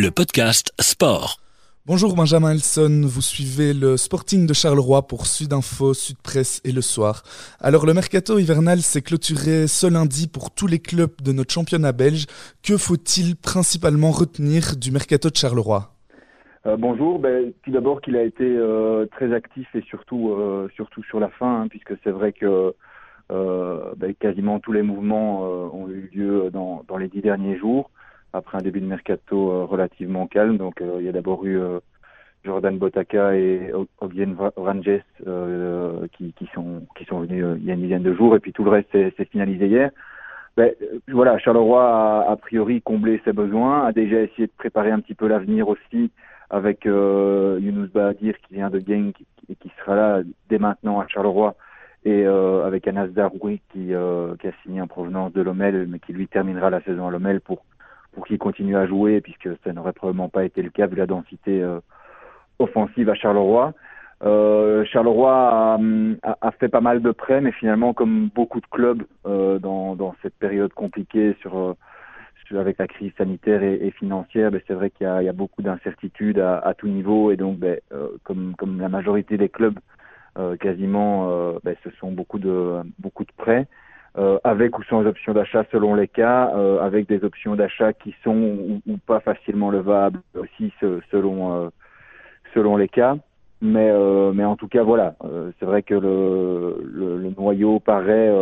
le podcast Sport. Bonjour Benjamin Elson, vous suivez le Sporting de Charleroi pour Sud Info, Sud Presse et Le Soir. Alors le mercato hivernal s'est clôturé ce lundi pour tous les clubs de notre championnat belge. Que faut-il principalement retenir du mercato de Charleroi? Euh, bonjour. Ben, tout d'abord qu'il a été euh, très actif et surtout euh, surtout sur la fin, hein, puisque c'est vrai que ben, quasiment tous les mouvements ont eu lieu dans, dans les dix derniers jours après un début de mercato euh, relativement calme. Donc euh, il y a d'abord eu euh, Jordan Botaka et Ogien Ranges qui, qui, sont qui sont venus il y a une dizaine de jours et puis tout le reste c'est finalisé hier. Ben, voilà, Charleroi a a priori comblé ses besoins, a déjà essayé de préparer un petit peu l'avenir aussi avec euh, Younous Bahadir qui vient de Genk et qui sera là dès maintenant à Charleroi et euh, avec Anas Daroui qui, euh, qui a signé en provenance de Lomel mais qui lui terminera la saison à Lomel pour pour qu'il continue à jouer, puisque ça n'aurait probablement pas été le cas vu la densité euh, offensive à Charleroi. Euh, Charleroi a, fait pas mal de prêts, mais finalement, comme beaucoup de clubs euh, dans, dans, cette période compliquée sur, avec la crise sanitaire et, financière, ben, c'est vrai qu'il y, y a, beaucoup d'incertitudes à, à, tout niveau, et donc, ben, comme, comme la majorité des clubs, quasiment, ben, ce sont beaucoup de beaucoup de prêts. Euh, avec ou sans option d'achat selon les cas, euh, avec des options d'achat qui sont ou, pas facilement levables aussi selon euh, selon les cas. Mais mais en tout cas voilà, c'est vrai que le, le, noyau paraît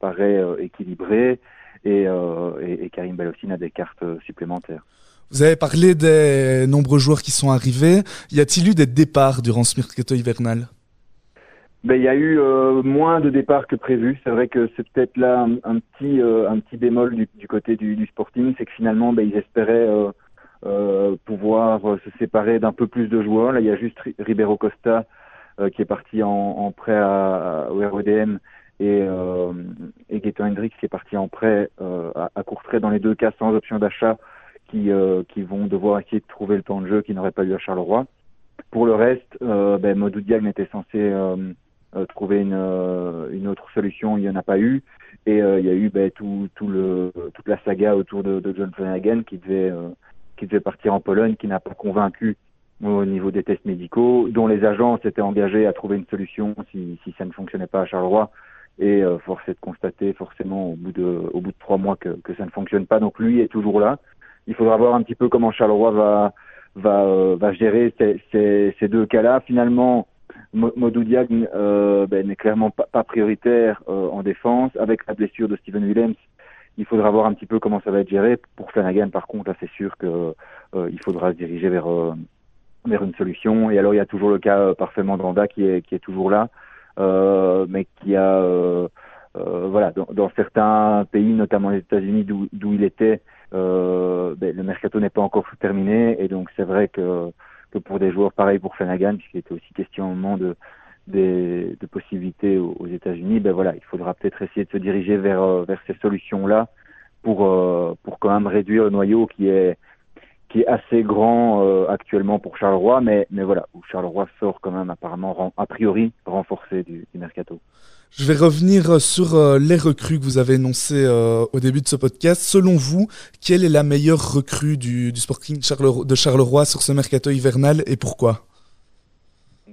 paraît équilibré et, et, Karim Bellossine a des cartes supplémentaires. Vous avez parlé des nombreux joueurs qui sont arrivés. Y a-t-il eu des départs durant ce mercato hivernal? Ben, il y a eu euh, moins de départs que prévu. C'est vrai que c'est peut-être là un, petit euh, un petit bémol du, du côté du, du Sporting, c'est que finalement ben, ils espéraient euh, euh pouvoir se séparer d'un peu plus de joueurs. Là, il y a juste Ribeiro Costa qui est parti en, en prêt à, au RODM et, et Gaetan Hendricks qui est parti en prêt à, à court dans les deux cas sans option d'achat qui qui vont devoir essayer de trouver le temps de jeu qui n'aurait pas eu à Charleroi. Pour le reste, ben, Modou Diagne était censé euh, trouver une, euh, une autre solution, il n'y en a pas eu. Et euh, il y a eu ben, tout, toute la saga autour de, John Flanagan qui devait, qui devait partir en Pologne, qui n'a pas convaincu au niveau des tests médicaux, dont les agents s'étaient engagés à trouver une solution si, ça ne fonctionnait pas à Charleroi. Et euh, de constater forcément au bout de, au bout de trois mois que, ça ne fonctionne pas. Donc lui est toujours là. Il faudra voir un petit peu comment Charleroi va, va, va gérer ces deux cas-là. Finalement, Modou Diagne euh, ben, n'est clairement pas, prioritaire euh, en défense. Avec la blessure de Steven Willems, il faudra voir un petit peu comment ça va être géré. Pour Flanagan, par contre, là, c'est sûr que euh, faudra se diriger vers euh, vers une solution. Et alors, il y a toujours le cas parfaitement d'Anda qui est qui est toujours là, mais qui a voilà dans, dans, certains pays, notamment les États-Unis, d'où il était, ben, le mercato n'est pas encore terminé. Et donc, c'est vrai que que pour des joueurs pareils pour Flanagan, puisqu'il était aussi question au moment de, de, possibilités aux, États-Unis, ben voilà, il faudra peut-être essayer de se diriger vers, euh, vers ces solutions-là pour, euh, pour quand même réduire le noyau qui est, qui est assez grand euh, actuellement pour Charleroi, mais, mais voilà, où Charleroi sort quand même apparemment a priori renforcé du, du mercato. Je vais revenir sur euh, les recrues que vous avez énoncées euh, au début de ce podcast. Selon vous, quelle est la meilleure recrue du, du Sporting de Charleroi sur ce mercato hivernal et pourquoi?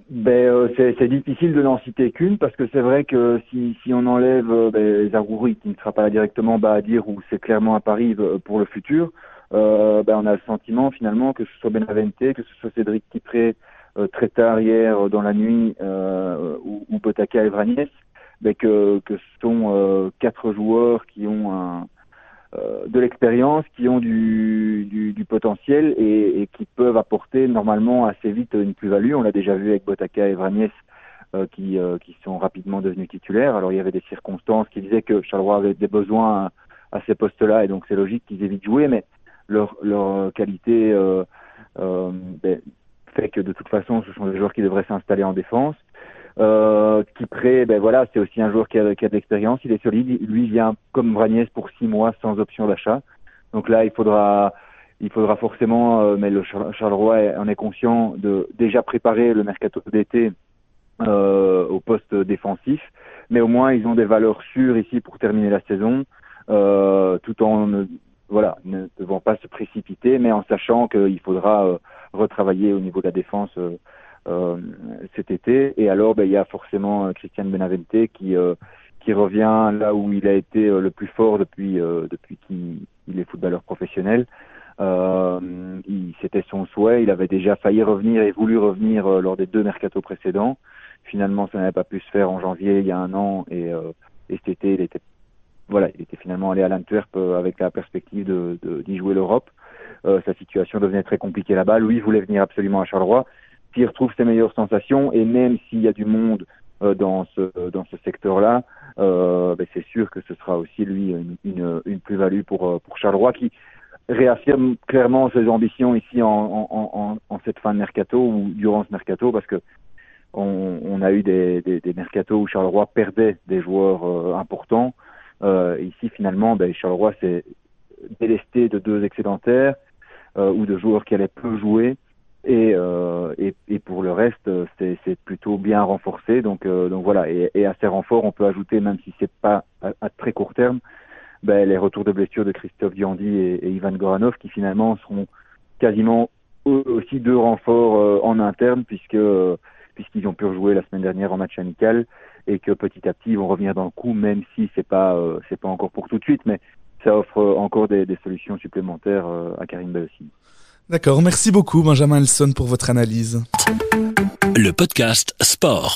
Ben, euh, c'est difficile de n'en citer qu'une parce que c'est vrai que si, si on enlève ben, Zarouri qui ne sera pas là directement bah, à dire où c'est clairement à Paris pour le futur, ben, on a le sentiment finalement que ce soit Benavente, que ce soit Cédric Tipré très tard hier dans la nuit ou, ou Botaka et Vragnès, mais que, que ce sont euh, quatre joueurs qui ont un, euh, de l'expérience, qui ont du, du, du potentiel et, et, qui peuvent apporter normalement assez vite une plus-value. On l'a déjà vu avec Botaka et Vragnès euh, qui, qui sont rapidement devenus titulaires. Alors il y avait des circonstances qui disaient que Charleroi avait des besoins à, ces postes-là et donc c'est logique qu'ils aient vite joué, mais leur, leur qualité ben, fait que de toute façon ce sont des joueurs qui devraient s'installer en défense. Euh, Kipré, ben voilà, c'est aussi un joueur qui a, qui a de l'expérience, il est solide. Lui vient comme Bragnès pour six mois sans option d'achat. Donc là, il faudra, il faudra forcément, euh, mais le Charleroi en est conscient de déjà préparer le mercato d'été euh, au poste défensif. Mais au moins, ils ont des valeurs sûres ici pour terminer la saison, euh, tout en voilà, ne devant pas se précipiter, mais en sachant qu'il faudra retravailler au niveau de la défense cet été. Et alors, ben, il y a forcément Christian Benavente qui qui revient là où il a été le plus fort depuis depuis qu'il est footballeur professionnel. Euh, C'était son souhait. Il avait déjà failli revenir et voulu revenir euh, lors des deux mercatos précédents. Finalement, ça n'avait pas pu se faire en janvier il y a un an et, euh, et cet été, il était voilà, il était finalement allé à l'Antwerp euh, avec la perspective de d'y jouer l'Europe. Euh, sa situation devenait très compliquée là-bas. Lui, il voulait venir absolument à Charleroi. S'il retrouve ses meilleures sensations et même s'il y a du monde dans ce dans ce secteur-là, euh, ben c'est sûr que ce sera aussi lui une, une, plus-value pour pour Charleroi qui réaffirme clairement ses ambitions ici en, en, en, cette fin de mercato ou durant ce mercato parce que on, a eu des, des, des mercatos où Charleroi perdait des joueurs euh, importants. Euh, ici finalement, ben, Charleroi s'est délesté de deux excédentaires euh, ou de joueurs qui allaient peu jouer. Et, euh, et, et, pour le reste, c'est plutôt bien renforcé. Donc, donc voilà. Et, et, à ces renforts, on peut ajouter, même si c'est pas à, très court terme, ben, les retours de blessure de Christophe Diandi et, Ivan Goranov qui finalement seront quasiment aussi deux renforts euh, en interne puisque euh, puisqu'ils ont pu rejouer la semaine dernière en match amical et que petit à petit ils vont revenir dans le coup même si c'est pas euh, c'est pas encore pour tout de suite mais ça offre encore des, des solutions supplémentaires à Karim aussi. D'accord, merci beaucoup Benjamin Elson pour votre analyse. Le podcast Sport.